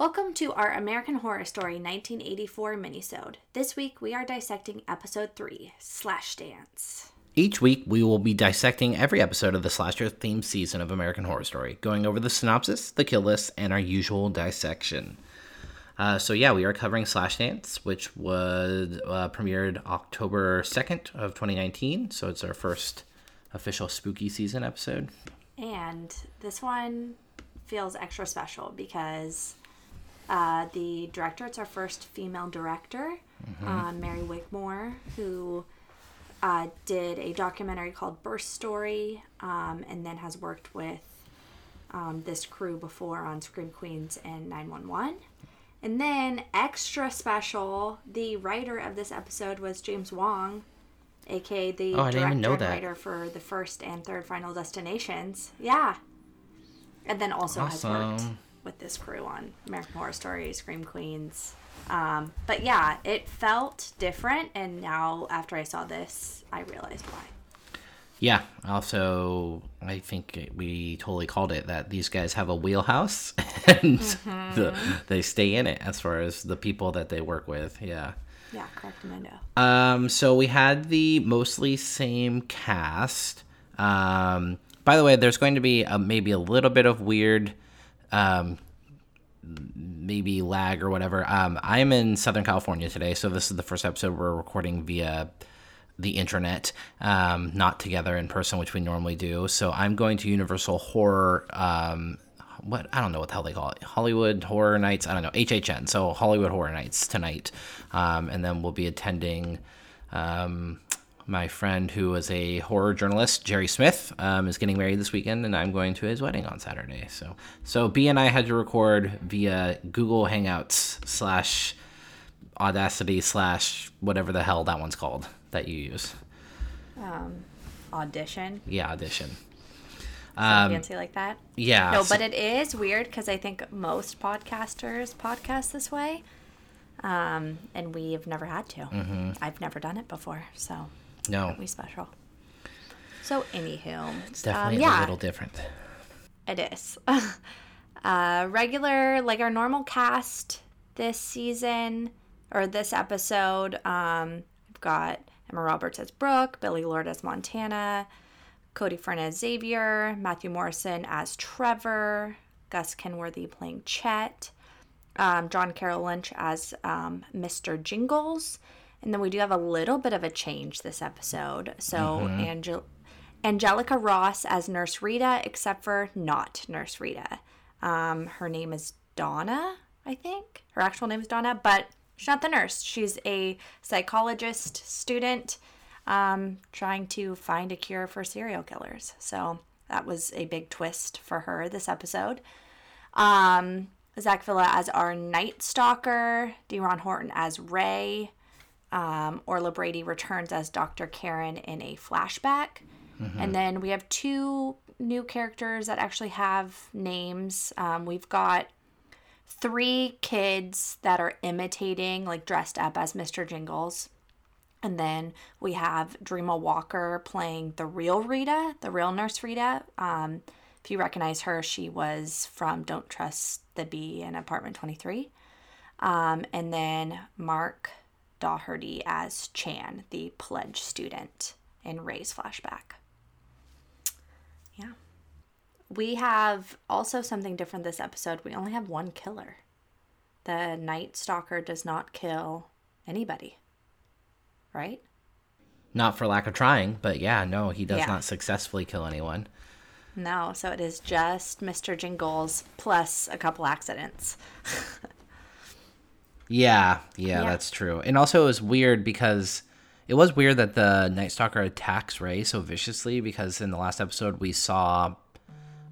Welcome to our American Horror Story 1984 minisode. This week we are dissecting episode 3, Slash Dance. Each week, we will be dissecting every episode of the slasher themed season of American Horror Story, going over the synopsis, the kill list, and our usual dissection. Uh, so yeah, we are covering Slash Dance, which was uh, premiered October 2nd of 2019. So it's our first official spooky season episode. And this one feels extra special because uh, the director, it's our first female director, uh, Mary Wigmore, who uh, did a documentary called Birth Story um, and then has worked with um, this crew before on Scream Queens and 911. And then, extra special, the writer of this episode was James Wong, aka the Oh, director and writer for the first and third Final Destinations. Yeah. And then also has worked Awesome. With this crew on American Horror Story, Scream Queens. Um, but yeah, it felt different, and now after I saw this, I realized why. Yeah. Also, I think we totally called it that these guys have a wheelhouse, and the, they stay in it as far as the people that they work with. Yeah. Yeah, correct, Amanda. Um, so we had the mostly same cast. Um, by the way, there's going to be a, maybe a little bit of weird, um, maybe lag or whatever. Um, I'm in Southern California today, so this is the first episode we're recording via the internet, um, not together in person, which we normally do. So I'm going to Universal Horror. Um, what I don't know what the hell they call it, Hollywood Horror Nights. I don't know HHN. So Hollywood Horror Nights tonight, um, and then we'll be attending. Um, my friend who is a horror journalist, Jerry Smith, um, is getting married this weekend, and I'm going to his wedding on Saturday. So, so B and I had to record via Google Hangouts slash Audacity slash whatever the hell that one's called that you use. Audition, Yeah, Audition. fancy like that. Yeah. No, so- but it is weird because I think most podcasters podcast this way, um, and we've never had to. Mm-hmm. I've never done it before, so no, we special. So, anywho, it's definitely um, yeah, a little different. It is. uh, regular, like our normal cast this season or this episode. Um, we've got Emma Roberts as Brooke, Billie Lourd as Montana, Cody Fern as Xavier, Matthew Morrison as Trevor, Gus Kenworthy playing Chet, um, John Carroll Lynch as um, Mr. Jingles. And then we do have a little bit of a change this episode. So, Angel- Angelica Ross as Nurse Rita, except for not Nurse Rita. Um, her name is Donna, I think. Her actual name is Donna, but she's not the nurse. She's a psychologist student um, trying to find a cure for serial killers. So that was a big twist for her this episode. Um, Zach Villa as our Night Stalker, Deron Horton as Ray, um, Orla Brady returns as Dr. Karen in a flashback. And then we have two new characters that actually have names. Um, we've got three kids that are imitating, like dressed up as Mr. Jingles. And then we have Dreama Walker playing the real Rita, the real nurse Rita. Um, if you recognize her, she was from Don't Trust the Bee in Apartment 23. Um, and then Mark Doherty as Chan, the pledge student in Ray's flashback. Yeah. We have also something different this episode. We only have one killer. The Night Stalker does not kill anybody. Right? Not for lack of trying, but yeah, no, he does Yeah. not successfully kill anyone. No, so it is just Mr. Jingles plus a couple accidents. Yeah, yeah, Yeah. that's true. And also, it was weird because it was weird that the Night Stalker attacks Ray so viciously because in the last episode we saw,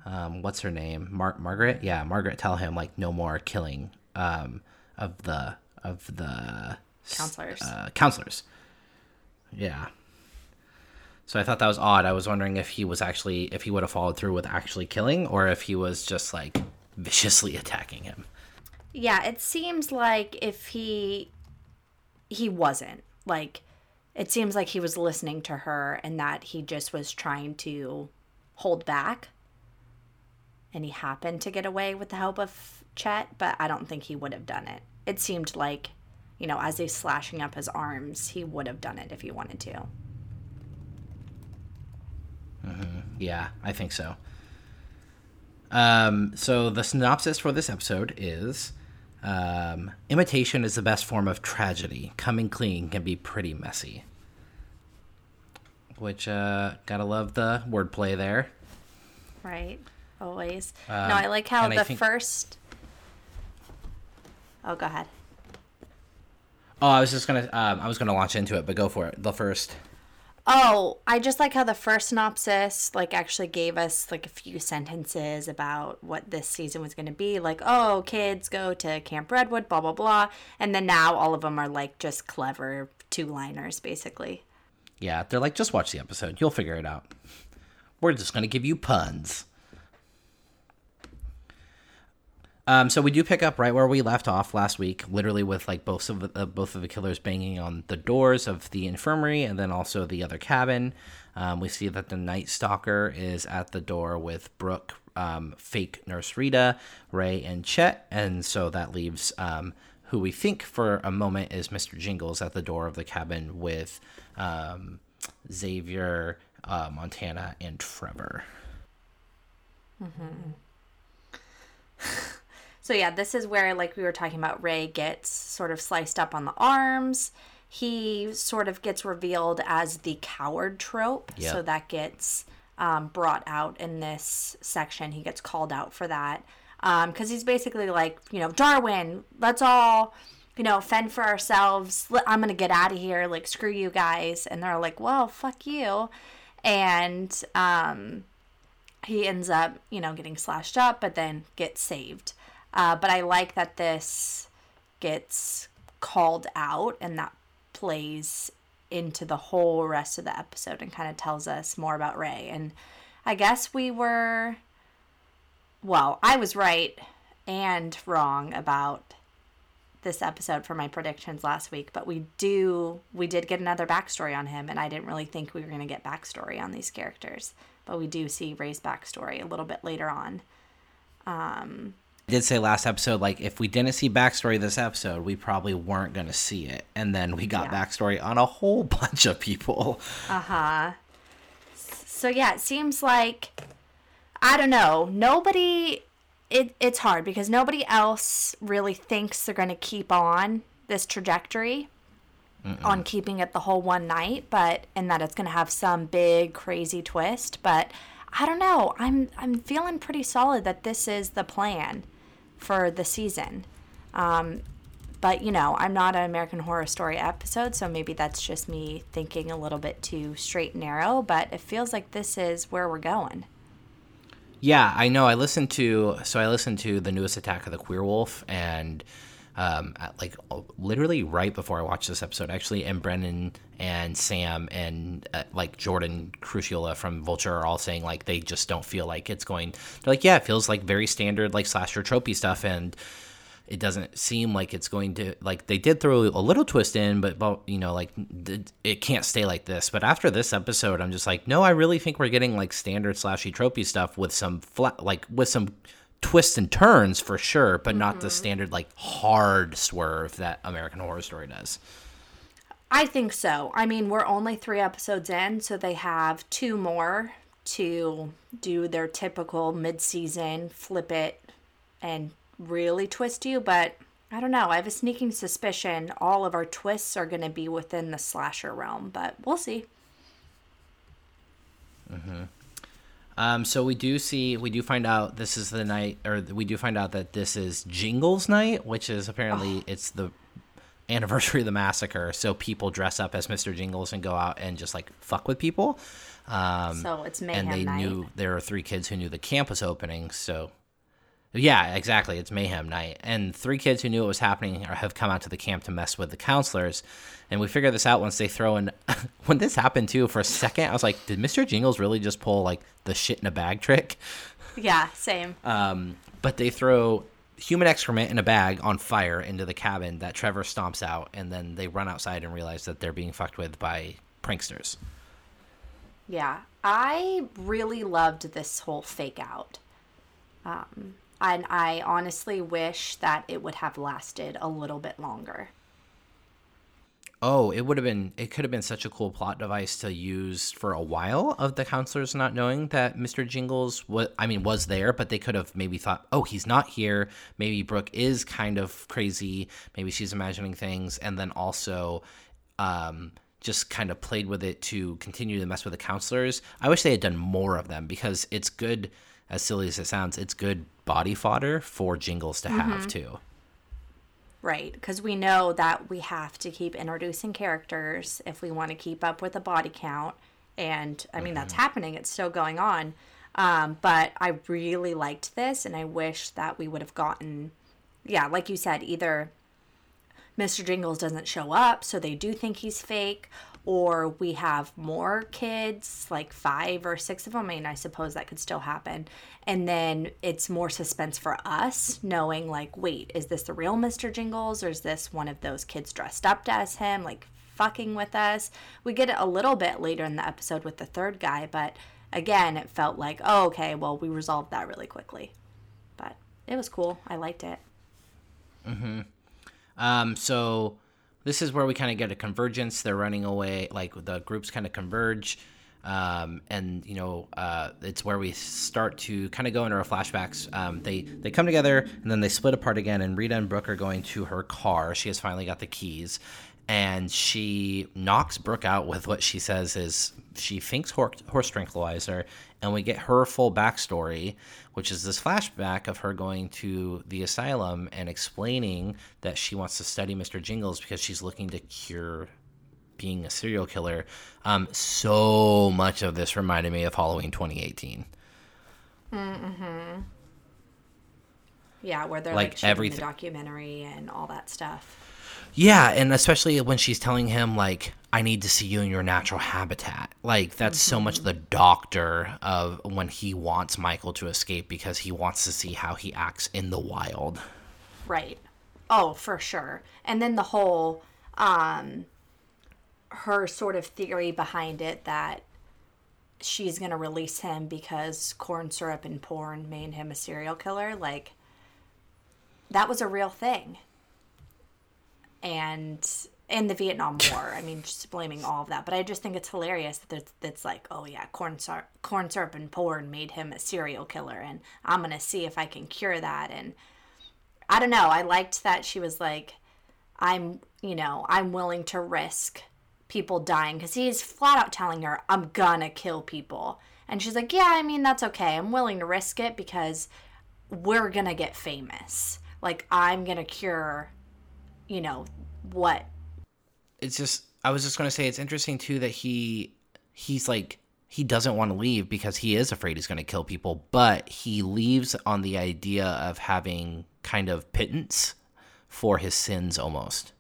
um, what's her name, Mar- Margaret? Yeah, Margaret tell him like no more killing um, of the of the Counselors. uh, counselors. Yeah. So I thought that was odd. I was wondering if he was actually if he would have followed through with actually killing, or if he was just like viciously attacking him. Yeah, it seems like if he he wasn't like it seems like he was listening to her and that he just was trying to hold back and he happened to get away with the help of Chet, but I don't think he would have done it. It seemed like, you know, as he's slashing up his arms, he would have done it if he wanted to. Yeah, I think so. Um, so the synopsis for this episode is um, imitation is the best form of tragedy. Coming clean can be pretty messy. Which uh, gotta love the wordplay there. Right? Always. Um, no, I like how the think- first Oh, go ahead. Oh, I was just gonna um, I was gonna launch into it, but go for it. The first. Oh, I just like how the first synopsis like actually gave us like a few sentences about what this season was going to be. Like, oh, kids go to Camp Redwood, blah blah blah, and then now all of them are like just clever two-liners basically. Yeah, they're like, just watch the episode. You'll figure it out. We're just gonna give you puns. Um, so we do pick up right where we left off last week, literally with like both of the, uh, both of the killers banging on the doors of the infirmary and then also the other cabin. Um, we see that the Night Stalker is at the door with Brooke, um, fake Nurse Rita, Ray, and Chet, and so that leaves um, who we think for a moment is Mr. Jingles at the door of the cabin with um, Xavier, uh, Montana, and Trevor. So yeah, this is where like we were talking about Ray gets sort of sliced up on the arms. He sort of gets revealed as the coward trope. Yep. So that gets um, brought out in this section. He gets called out for that. Because he's basically like, you know, Darwin, let's all, you know, fend for ourselves. I'm going to get out of here. Like, screw you guys. And they're like, well, fuck you. And um, he ends up, you know, getting slashed up, but then gets saved. Uh, but I like that this gets called out and that plays into the whole rest of the episode and kind of tells us more about Ray. And I guess we were, well, I was right and wrong about this episode for my predictions last week, but we do, we did get another backstory on him, and I didn't really think we were going to get backstory on these characters. But we do see Ray's backstory a little bit later on. I did say last episode, like, if we didn't see backstory this episode, we probably weren't going to see it. And then we got Yeah. backstory on a whole bunch of people. Uh huh. So yeah, it seems like I don't know. Nobody it it's hard because nobody else really thinks they're going to keep on this trajectory on keeping it the whole one night, but and that it's going to have some big crazy twist, but I don't know. I'm I'm feeling pretty solid that this is the plan for the season. Um but you know, I'm not an American Horror Story episode, so maybe that's just me thinking a little bit too straight and narrow, but it feels like this is where we're going. Yeah, I know. I listened to so I listened to the newest Attack of the Queer Wolf, and um, at, like literally right before I watched this episode, actually, and Brennan and Sam and uh, like Jordan Crucchiola from Vulture are all saying like they just don't feel like it's going. They're like, yeah, it feels like very standard like slasher tropey stuff, and it doesn't seem like it's going to like they did throw a little twist in but, but you know like it can't stay like this but after this episode i'm just like no i really think we're getting like standard slashy tropey stuff with some flat like with some twists and turns for sure but not the mm-hmm. standard like hard swerve that american horror story does I think so. I mean, we're only three episodes in, so they have two more to do their typical mid season flip it and really twist you, but I don't know. I have a sneaking suspicion all of our twists are going to be within the slasher realm, but we'll see. Mm-hmm. Um, so we do see, we do find out this is the night, or we do find out that this is Jingles night, which is apparently it's the anniversary of the massacre. So people dress up as Mr. Jingles and go out and just like fuck with people. Um, So it's mayhem and they night. knew there were three kids who knew the camp was opening. So Yeah, exactly. It's mayhem night. And three kids who knew what was happening have come out to the camp to mess with the counselors. And we figure this out once they throw in. when this happened, too, for a second, I was like, did Mr. Jingles really just pull, like, the shit in a bag trick? Yeah, same. Um, but they throw human excrement in a bag on fire into the cabin that Trevor stomps out. And then they run outside and realize that they're being fucked with by pranksters. Yeah, I really loved this whole fake out. Um, and I honestly wish that it would have lasted a little bit longer. Oh, it would have been. It could have been such a cool plot device to use for a while of the counselors not knowing that Mr. Jingles was. I mean, was there, but they could have maybe thought, "Oh, he's not here. Maybe Brooke is kind of crazy. Maybe she's imagining things." And then also, um, just kind of played with it to continue to mess with the counselors. I wish they had done more of them because it's good. As silly as it sounds, it's good body fodder for Jingles to have too. Right, because we know that we have to keep introducing characters if we want to keep up with the body count. And I mean, that's happening, it's still going on. Um, but I really liked this, and I wish that we would have gotten, yeah, like you said, either Mr. Jingles doesn't show up, so they do think he's fake, or we have more kids, like five or six of them. I mean, I suppose that could still happen. And then it's more suspense for us, knowing, like, wait, is this the real Mr. Jingles, or is this one of those kids dressed up as him, like fucking with us? We get it a little bit later in the episode with the third guy, but again, it felt like, oh, okay, well, we resolved that really quickly. But it was cool. I liked it. Um, so this is where we kind of get a convergence. They're running away, like the groups kind of converge. Um, and you know, uh, it's where we start to kind of go into our flashbacks. Um, they they come together and then they split apart again. And Rita and Brooke are going to her car. She has finally got the keys, and she knocks Brooke out with what she says is she thinks horse, horse tranquilizer. And we get her full backstory, which is this flashback of her going to the asylum and explaining that she wants to study Mr. Jingles because she's looking to cure being a serial killer. Um, so much of this reminded me of Halloween 2018. Mm-hmm. Yeah, where they're Like like, everything- the documentary and all that stuff. Yeah, and especially when she's telling him like, "I need to see you in your natural habitat." Like that's so much the doctor of when he wants Michael to escape because he wants to see how he acts in the wild. Right. Oh, for sure. And then the whole um her sort of theory behind it that she's going to release him because corn syrup and porn made him a serial killer, like that was a real thing. And in the Vietnam War, I mean, just blaming all of that, but I just think it's hilarious that it's, it's like, oh yeah, corn syrup, corn syrup and porn made him a serial killer, and I'm gonna see if I can cure that. And I don't know. I liked that she was like, I'm, you know, I'm willing to risk people dying because he's flat out telling her, I'm gonna kill people. And she's like, Yeah, I mean, that's okay. I'm willing to risk it because we're gonna get famous. Like, I'm gonna cure, you know, what? It's just I was just going to say it's interesting too that he he's like he doesn't want to leave because he is afraid he's going to kill people, but he leaves on the idea of having kind of pittance for his sins almost.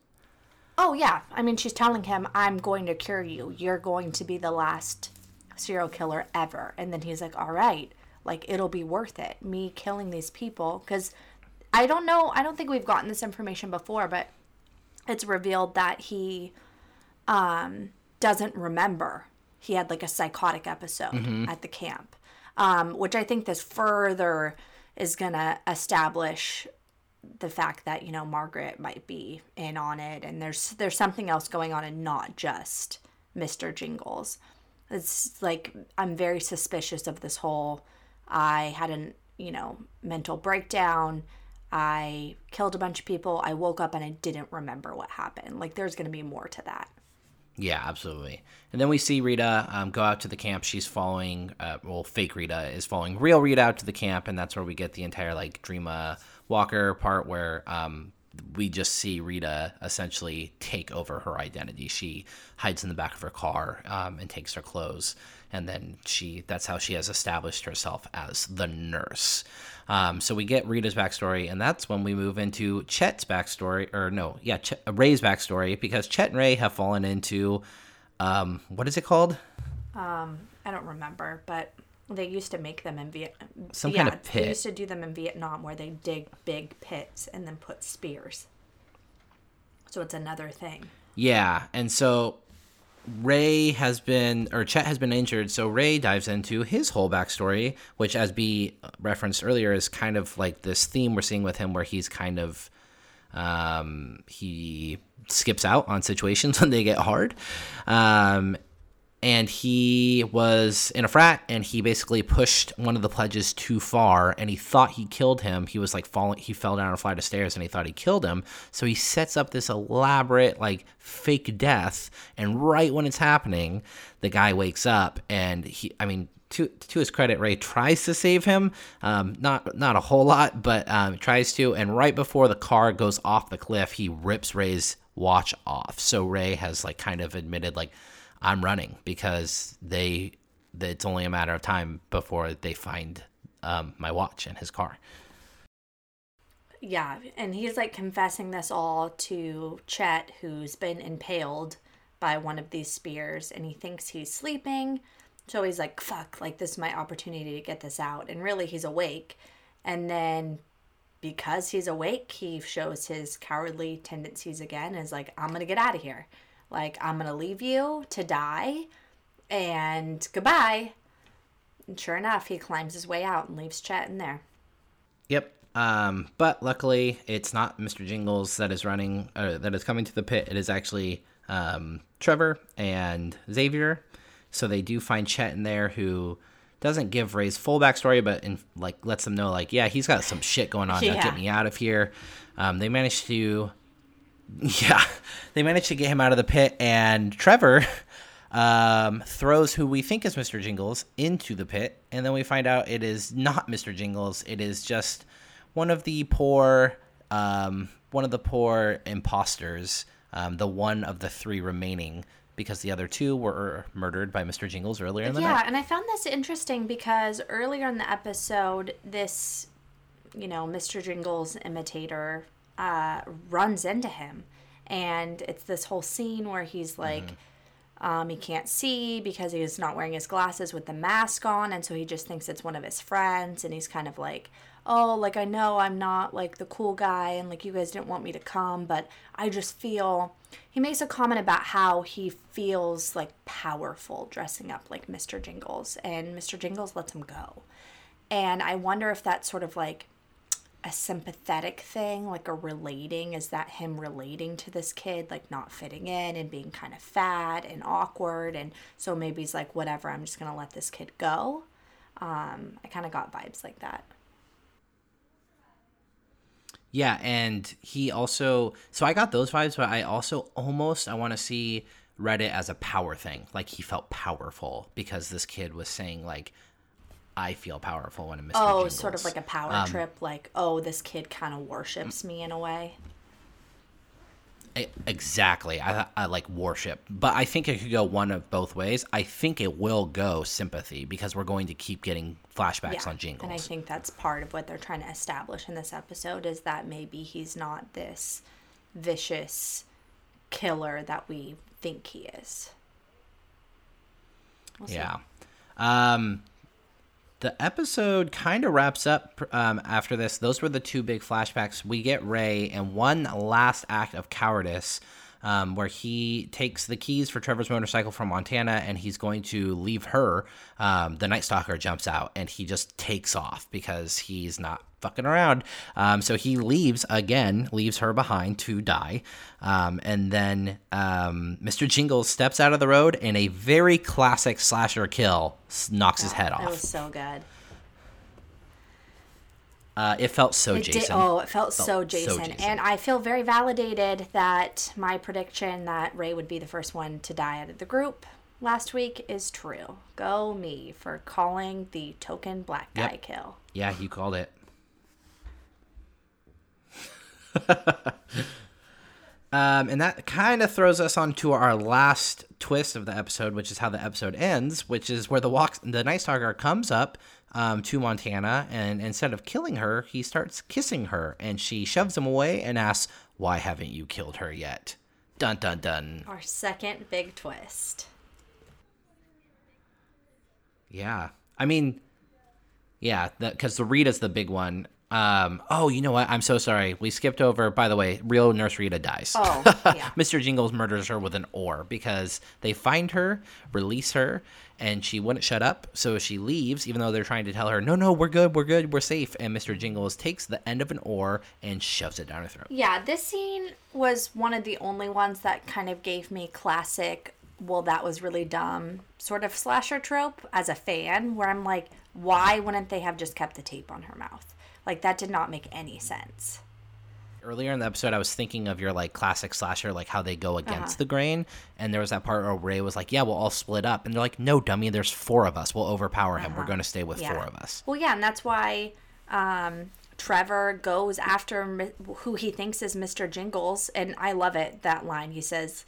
Oh, yeah. I mean, she's telling him, I'm going to cure you. You're going to be the last serial killer ever. And then he's like, All right, like, it'll be worth it. Me killing these people. Because I don't know, I don't think we've gotten this information before, but it's revealed that he um, doesn't remember. He had like a psychotic episode at the camp, um, which I think this further is going to establish the fact that you know Margaret might be in on it, and there's there's something else going on, and not just Mister Jingles. It's like I'm very suspicious of this whole. I had an you know mental breakdown. I killed a bunch of people. I woke up and I didn't remember what happened. Like there's gonna be more to that. Yeah, absolutely. And then we see Rita um, go out to the camp. She's following, uh, well, fake Rita is following real Rita out to the camp, and that's where we get the entire like Dreama Walker part where um, we just see Rita essentially take over her identity. She hides in the back of her car um, and takes her clothes, and then she that's how she has established herself as the nurse. Um, so we get Rita's backstory, and that's when we move into Chet's backstory, or no, yeah, Chet, Ray's backstory, because Chet and Ray have fallen into um, what is it called? Um, I don't remember, but they used to make them in Vietnam. Some kind of pit. They used to do them in Vietnam where they dig big pits and then put spears. So it's another thing. Yeah, and so Ray has been, or Chet has been injured, so Ray dives into his whole backstory, which, as B referenced earlier, is kind of like this theme we're seeing with him where he's kind of, um, he skips out on situations when they get hard. Um, and he was in a frat and he basically pushed one of the pledges too far and he thought he killed him he was like falling he fell down a flight of stairs and he thought he killed him so he sets up this elaborate like fake death and right when it's happening the guy wakes up and he i mean to to his credit, Ray tries to save him. Um, not not a whole lot, but um, tries to. And right before the car goes off the cliff, he rips Ray's watch off. So Ray has like kind of admitted like, I'm running because they. It's only a matter of time before they find um, my watch in his car. Yeah, and he's like confessing this all to Chet, who's been impaled by one of these spears, and he thinks he's sleeping. So he's like, fuck, like this is my opportunity to get this out. And really, he's awake. And then because he's awake, he shows his cowardly tendencies again and is like, I'm going to get out of here. Like, I'm going to leave you to die and goodbye. And sure enough, he climbs his way out and leaves Chet in there. Yep. Um, but luckily, it's not Mr. Jingles that is running, uh, that is coming to the pit. It is actually um, Trevor and Xavier. So they do find Chet in there, who doesn't give Ray's full backstory, but in, like lets them know, like, yeah, he's got some shit going on. Now Get me out of here. Um, they manage to, yeah, they managed to get him out of the pit, and Trevor. Um, throws who we think is Mr. Jingles into the pit, and then we find out it is not Mr. Jingles. It is just one of the poor, um, one of the poor imposters, um, the one of the three remaining, because the other two were murdered by Mr. Jingles earlier in the yeah, night. and I found this interesting because earlier in the episode, this, you know, Mr. Jingles imitator uh, runs into him. And it's this whole scene where he's like, um, he can't see because he's not wearing his glasses with the mask on. And so he just thinks it's one of his friends. And he's kind of like, oh, like, I know I'm not like the cool guy. And like, you guys didn't want me to come. But I just feel. He makes a comment about how he feels like powerful dressing up like Mr. Jingles. And Mr. Jingles lets him go. And I wonder if that's sort of like a sympathetic thing, like a relating. Is that him relating to this kid, like not fitting in and being kind of fat and awkward? And so maybe he's like, whatever, I'm just going to let this kid go. Um, I kind of got vibes like that. Yeah, and he also so I got those vibes, but I also almost I want to see read it as a power thing. Like he felt powerful because this kid was saying like I feel powerful when I'm Mr. Oh, sort of like a power Um, trip. Like, oh, this kid kind of worships me in a way. Exactly. I, I like worship, but I think it could go one of both ways. I think it will go sympathy because we're going to keep getting flashbacks on Jingles. And I think that's part of what they're trying to establish in this episode is that maybe he's not this vicious killer that we think he is. We'll. Yeah. Um, the episode kind of wraps up um, after this. Those were the two big flashbacks. We get Ray and one last act of cowardice um, where he takes the keys for Trevor's motorcycle from Montana and he's going to leave her. Um, the Night Stalker jumps out and he just takes off because he's not fucking around. Um, so he leaves again, leaves her behind to die. Um, and then um, Mr. Jingles steps out of the road and a very classic slasher kill knocks his head It off. was so good. Uh, it felt so It Jason. did. Oh, it felt, Felt so, so Jason. Jason. And I feel very validated that my prediction that Ray would be the first one to die out of the group last week is true. Go me for calling the token black guy Yep. kill. Yeah, you called it. Um, and that kind of throws us on to our last twist of the episode, which is how the episode ends, which is where the walk the Night Stalker comes up um, to Montana, and instead of killing her, he starts kissing her, and she shoves him away and asks, "Why haven't you killed her yet?" Dun dun dun. Our second big twist. Yeah, I mean, yeah, because the Rita's the big one. Um, oh, you know what? I'm so sorry. We skipped over. By the way, real Nurse Rita dies. Oh, yeah. Mr. Jingles murders her with an oar because they find her, release her, and she wouldn't shut up. So she leaves, even though they're trying to tell her, "No, no, we're good, we're good, we're safe." And Mr. Jingles takes the end of an oar and shoves it down her throat. Yeah, this scene was one of the only ones that kind of gave me classic, well, that was really dumb sort of slasher trope as a fan, where I'm like, why wouldn't they have just kept the tape on her mouth? Like, that did not make any sense. Earlier in the episode, I was thinking of your like classic slasher, like how they go against the grain. And there was that part where Ray was like, "Yeah, we'll all split up," and they're like, "No, dummy, there's four of us. We'll overpower him. We're going to stay with Yeah. four of us." Well, yeah, and that's why um, Trevor goes after who he thinks is Mr. Jingles, and I love it that line. He says,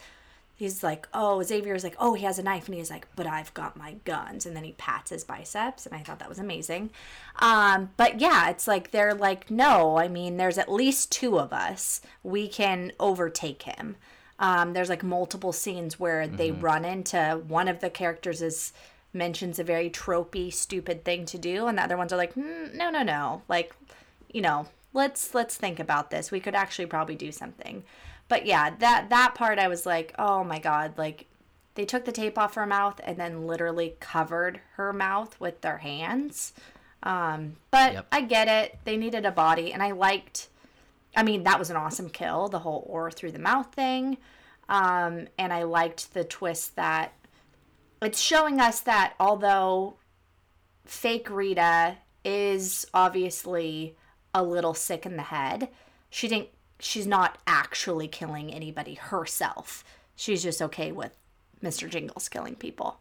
he's like, "Oh, Xavier's like, oh, he has a knife," and he's like, "But I've got my guns," and then he pats his biceps, and I thought that was amazing. Um, but yeah, it's like they're like, no, I mean, there's at least two of us. We can overtake him. Um, there's like multiple scenes where they run into one of the characters is mentions a very tropey, stupid thing to do, and the other ones are like, mm, no, no, no, like, you know, let's let's think about this. We could actually probably do something. But yeah, that that part I was like, oh my god, like they took the tape off her mouth and then literally covered her mouth with their hands. Um, but Yep. I get it. They needed a body, and I liked. I mean, that was an awesome kill, the whole oar through the mouth thing. Um, and I liked the twist that it's showing us that although fake Rita is obviously a little sick in the head, she didn't she's not actually killing anybody herself. She's just okay with Mr. Jingles killing people.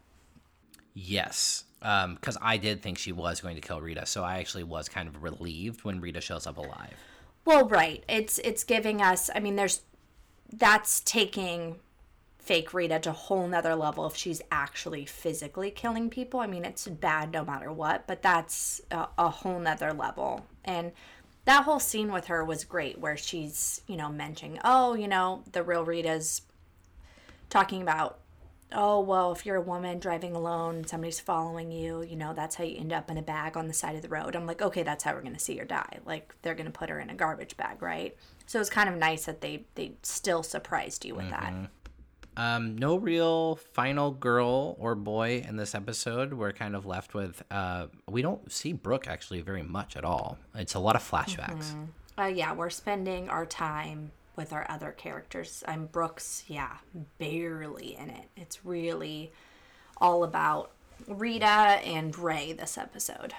Yes, um, because I did think she was going to kill Rita, so I actually was kind of relieved when Rita shows up alive. Well, right. It's it's giving us. I mean, there's that's taking fake Rita to a whole nother level if she's actually physically killing people. I mean, it's bad no matter what, but that's a, a whole nother level. And that whole scene with her was great, where she's you know mentioning, oh, you know, the real Rita's talking about. Oh, well, if you're a woman driving alone and somebody's following you, you know, that's how you end up in a bag on the side of the road. I'm like, okay, that's how we're going to see her die. Like, they're going to put her in a garbage bag, right? So it's kind of nice that they, they still surprised you with that. Mm-hmm. Um, no real final girl or boy in this episode. We're kind of left with. Uh, we don't see Brooke actually very much at all. It's a lot of flashbacks. Uh, yeah, we're spending our time with our other characters. I'm Brooks, yeah, barely in it. It's really all about Rita and Ray this episode.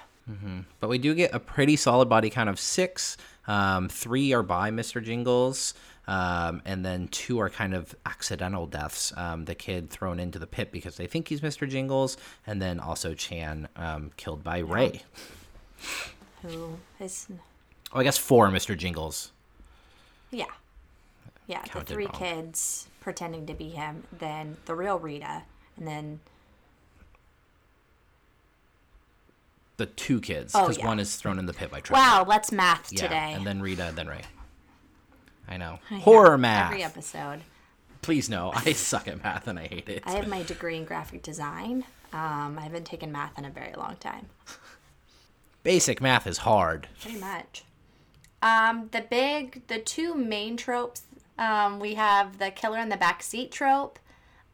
But we do get a pretty solid body count of six. Um, three are by Mr. Jingles, um, and then two are kind of accidental deaths. Um, the kid thrown into the pit because they think he's Mr. Jingles, and then also Chan um, killed by Ray. Who is Oh, I guess four Mr. Jingles. Yeah. Yeah, Counted the three wrong. kids pretending to be him, then the real Rita, and then The two kids, Oh, because yeah. one is thrown in the pit by Trevor. wow, let's math Yeah, today. and then Rita, then Ray. I know. Yeah, Horror math. Every episode. Please no. I suck at math and I hate it. I have my degree in graphic design. Um, I haven't taken math in a very long time. Basic math is hard. Pretty much. Um, the big, the two main tropes. Um, we have the killer in the back seat trope,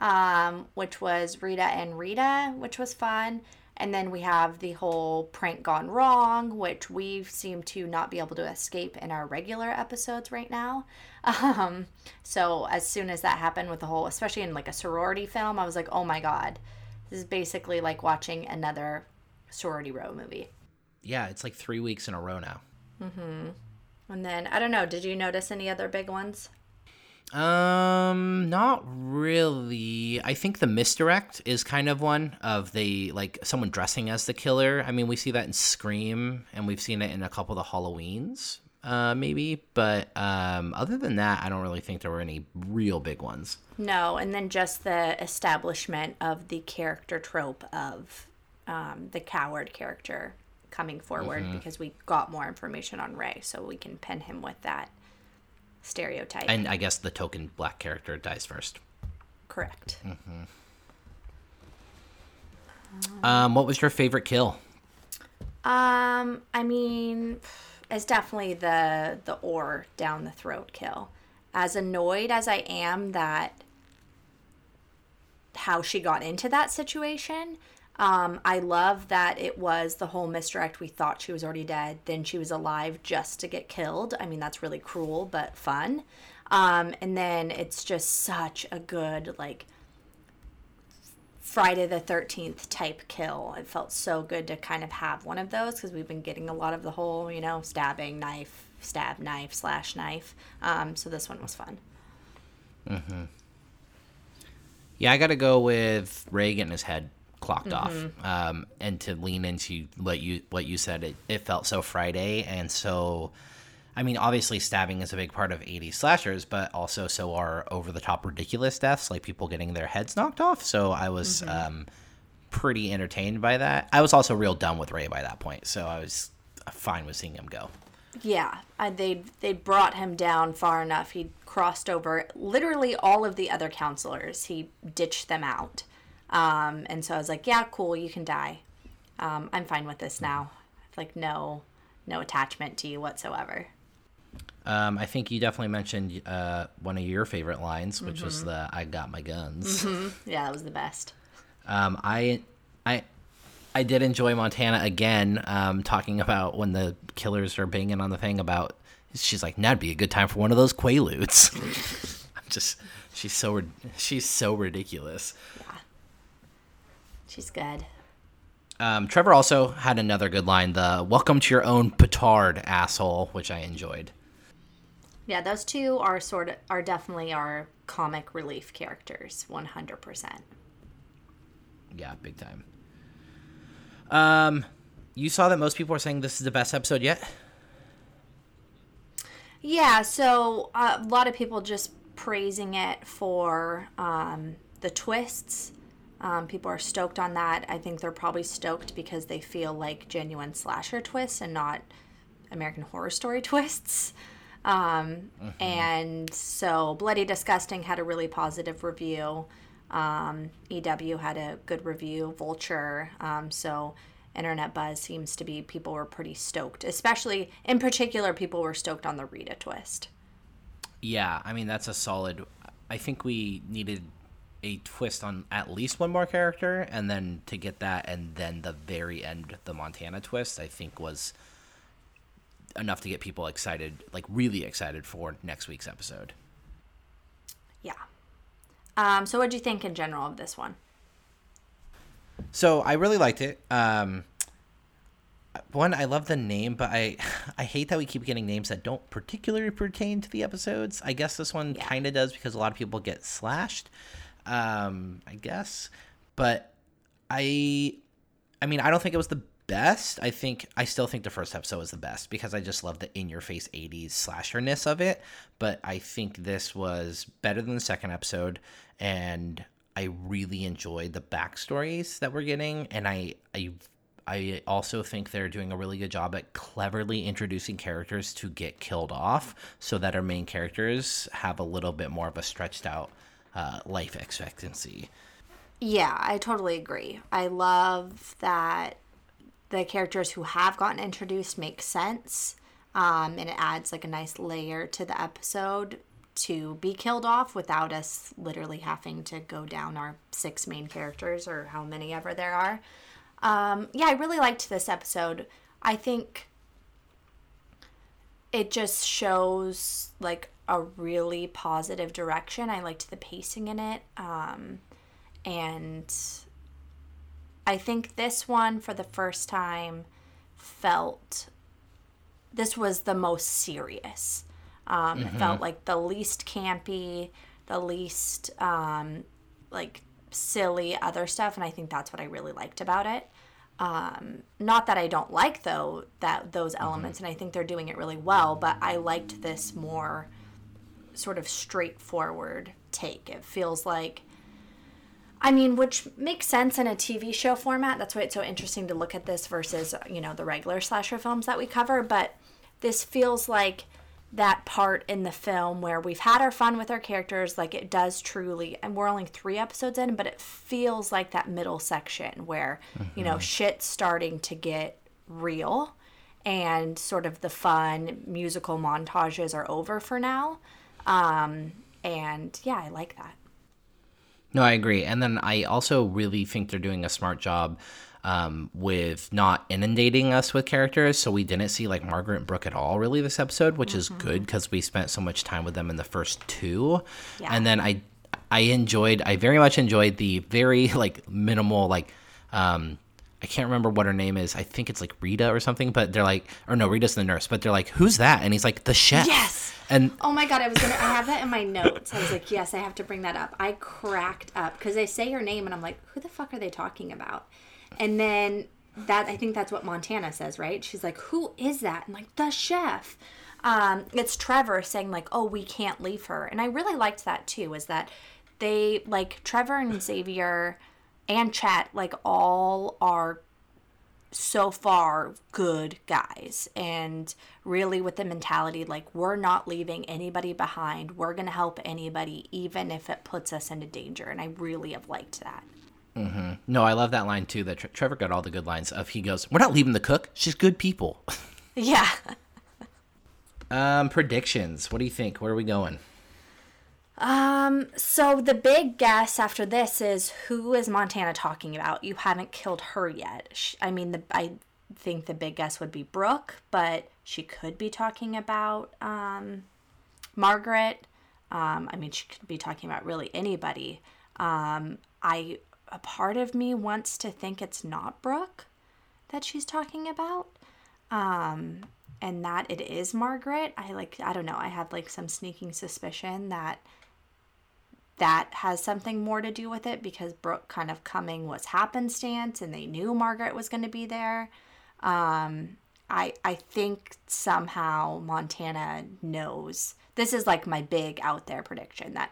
um, which was Rita and Rita, which was fun. And then we have the whole prank gone wrong, which we seem to not be able to escape in our regular episodes right now. Um, so as soon as that happened with the whole, especially in like a sorority film, I was like, oh my god, this is basically like watching another sorority row movie. Yeah, it's like three weeks in a row now. Mm-hmm. And then I don't know. Did you notice any other big ones? Um, not really. I think the misdirect is kind of one of the like someone dressing as the killer. I mean, we see that in Scream, and we've seen it in a couple of the Halloweens. uh, maybe. But um, other than that, I don't really think there were any real big ones. No, and then just the establishment of the character trope of um, the coward character coming forward Mm-hmm. because we got more information on Ray, so we can pin him with that stereotype. And I guess the token black character dies first. Correct. Um, what was your favorite kill? Um, I mean, it's definitely the the oar down the throat kill. As annoyed as I am that how she got into that situation, um, I love that it was the whole misdirect. We thought she was already dead, then she was alive just to get killed. I mean, that's really cruel but fun. Um, and then it's just such a good like Friday the 13th type kill. It felt so good to kind of have one of those because we've been getting a lot of the whole, you know, stabbing, knife, stab, knife, slash knife. Um, so this one was fun. Yeah, I got to go with Ray getting his head clocked off. Um, and to lean into what you what you said, it, it felt so Friday, and so. I mean, obviously, stabbing is a big part of 80s slashers, but also so are over the top ridiculous deaths, like people getting their heads knocked off. So I was um, pretty entertained by that. I was also real done with Ray by that point, so I was fine with seeing him go. Yeah, they they brought him down far enough. He crossed over literally all of the other counselors. He ditched them out, um, and so I was like, "Yeah, cool, you can die. Um, I'm fine with this now. Like no, no attachment to you whatsoever." Um, I think you definitely mentioned uh, one of your favorite lines, which was the "I got my guns." Yeah, that was the best. Um, I, I, I did enjoy Montana again. Um, talking about when the killers are banging on the thing about. She's like, "That'd be a good time for one of those quaaludes." I'm just, she's so, she's so ridiculous. She's good. Um, Trevor also had another good line: the "Welcome to your own petard, asshole," which I enjoyed. Yeah, those two are sort of are definitely our comic relief characters, one hundred percent. Yeah, big time. Um, you saw that most people are saying this is the best episode yet. Yeah, so uh, a lot of people just praising it for um, the twists. Um, people are stoked on that. I think they're probably stoked because they feel like genuine slasher twists and not American Horror Story twists. Um, And so Bloody Disgusting had a really positive review. Um, EW had a good review. Vulture. Um, so internet buzz seems to be people were pretty stoked, especially in particular, people were stoked on the Rita twist. Yeah, I mean that's a solid. I think we needed a twist on at least one more character, and then to get that, and then the very end, the Montana twist, I think was enough to get people excited, like really excited for next week's episode. Yeah. Um, so what do you think in general of this one? So I really liked it. Um, one, I love the name, but I I hate that we keep getting names that don't particularly pertain to the episodes. I guess this one Yeah. kind of does because a lot of people get slashed. Um, I guess, but I, I mean, I don't think it was the best. I think I still think the first episode was the best because I just love the in your face 80s slasherness of it. But I think this was better than the second episode, and I really enjoyed the backstories that we're getting, and I I I also think they're doing a really good job at cleverly introducing characters to get killed off, so that our main characters have a little bit more of a stretched out uh, life expectancy. Yeah, I totally agree. I love that the characters who have gotten introduced make sense. Um, and it adds like a nice layer to the episode to be killed off without us literally having to go down our six main characters or how many ever there are. Um, yeah, I really liked this episode. I think it just shows like a really positive direction. I liked the pacing in it. Um, and I think this one, for the first time, felt this was the most serious. Um, It felt like the least campy, the least um, like silly other stuff, and I think that's what I really liked about it. Um, not that I don't like though that those elements, and I think they're doing it really well. But I liked this more sort of straightforward take. It feels like, I mean, which makes sense in a TV show format. That's why it's so interesting to look at this versus you know the regular slasher films that we cover. But this feels like that part in the film where we've had our fun with our characters like it does truly and we're only three episodes in but it feels like that middle section where mm-hmm. you know shit's starting to get real and sort of the fun musical montages are over for now um, and yeah i like that no i agree and then i also really think they're doing a smart job um, with not inundating us with characters. So we didn't see like Margaret and Brooke at all really this episode, which mm-hmm. is good because we spent so much time with them in the first two. Yeah. And then I I enjoyed I very much enjoyed the very like minimal like um I can't remember what her name is. I think it's like Rita or something, but they're like, or no, Rita's the nurse, but they're like, who's that? And he's like, the chef. Yes. And oh my god, I was gonna, I have that in my notes. I was like, yes, I have to bring that up. I cracked up because they say her name, and I'm like, who the fuck are they talking about? And then that I think that's what Montana says, right? She's like, "Who is that?" And like, "The chef." Um, it's Trevor saying like, "Oh, we can't leave her," and I really liked that too. Is that they like Trevor and Xavier and Chet like all are so far good guys and really with the mentality like we're not leaving anybody behind we're going to help anybody even if it puts us into danger and i really have liked that Mm-hmm. No, I love that line too. That Tre- Trevor got all the good lines. Of he goes, "We're not leaving the cook. She's good people." yeah. um, predictions. What do you think? Where are we going? Um, so the big guess after this is who is Montana talking about? You haven't killed her yet. She, I mean, the I think the big guess would be Brooke, but she could be talking about um, Margaret. Um, I mean, she could be talking about really anybody. Um, I a part of me wants to think it's not Brooke that she's talking about. Um, and that it is Margaret. I like I don't know, I have like some sneaking suspicion that that has something more to do with it because Brooke kind of coming was happenstance and they knew Margaret was going to be there. Um, I I think somehow Montana knows. This is like my big out there prediction that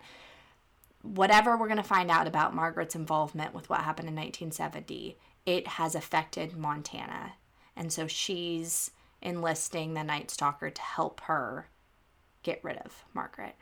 whatever we're going to find out about Margaret's involvement with what happened in 1970, it has affected Montana. And so she's enlisting the Night Stalker to help her get rid of Margaret.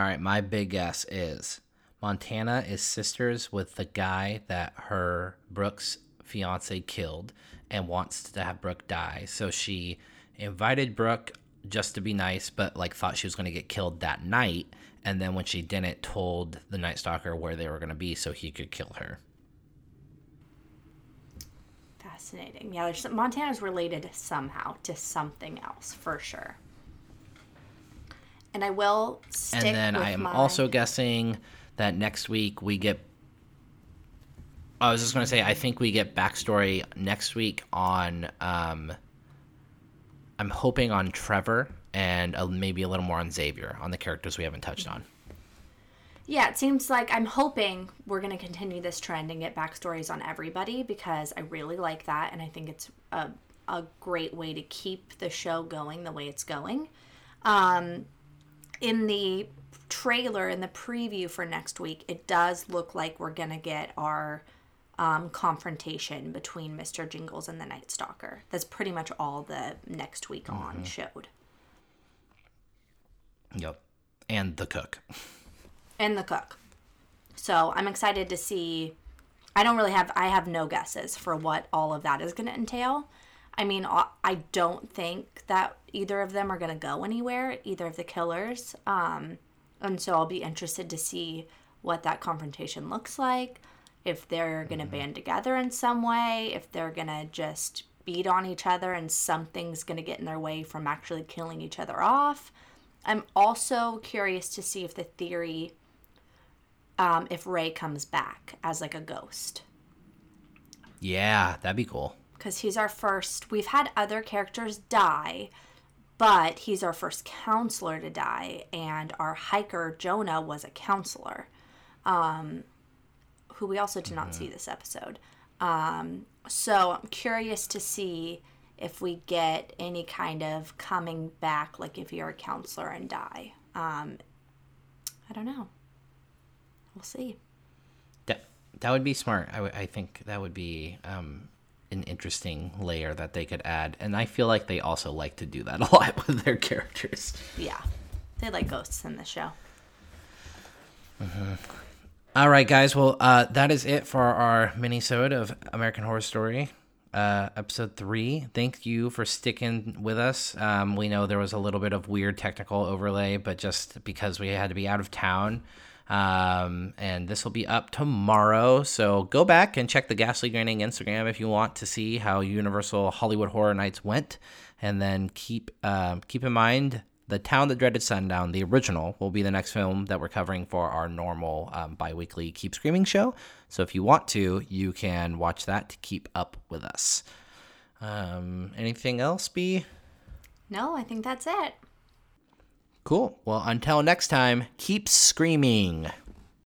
All right, my big guess is Montana is sisters with the guy that her Brooks fiance killed and wants to have Brooke die. So she invited Brooke just to be nice, but like thought she was going to get killed that night and then when she didn't, told the Night Stalker where they were going to be so he could kill her. Fascinating. Yeah, Montana's related somehow to something else for sure. And I will stick. And then I am my... also guessing that next week we get. I was just going to say, I think we get backstory next week on. Um, I'm hoping on Trevor and maybe a little more on Xavier on the characters we haven't touched on. Yeah, it seems like I'm hoping we're going to continue this trend and get backstories on everybody because I really like that and I think it's a, a great way to keep the show going the way it's going. Um, in the trailer, in the preview for next week, it does look like we're going to get our um, confrontation between Mr. Jingles and the Night Stalker. That's pretty much all the next week mm-hmm. on showed. Yep. And the cook. And the cook. So I'm excited to see. I don't really have, I have no guesses for what all of that is going to entail. I mean, I don't think that either of them are going to go anywhere, either of the killers. Um, and so I'll be interested to see what that confrontation looks like, if they're going to mm-hmm. band together in some way, if they're going to just beat on each other and something's going to get in their way from actually killing each other off. I'm also curious to see if the theory, um, if Ray comes back as like a ghost. Yeah, that'd be cool. Because he's our first. We've had other characters die, but he's our first counselor to die, and our hiker Jonas was a counselor, um, who we also did not see this episode. Um, So I'm curious to see if we get any kind of coming back, like if you're a counselor and die. Um, I don't know. We'll see. That that would be smart. I, w- I think that would be um, an interesting layer that they could add, and I feel like they also like to do that a lot with their characters. Yeah, they like ghosts in the show. All right, guys. Well, uh, that is it for our mini-sode of American Horror Story, uh, episode three. Thank you for sticking with us. Um, we know there was a little bit of weird technical overlay, but just because we had to be out of town, um, and this will be up tomorrow. So go back and check the Ghastly Grinning Instagram if you want to see how Universal Hollywood Horror Nights went, and then keep um, keep in mind the Town That Dreaded Sundown, the original, will be the next film that we're covering for our normal um, bi weekly Keep Screaming show. So if you want to, you can watch that to keep up with us. Um, anything else, B? No, I think that's it. Cool. Well, until next time, keep screaming.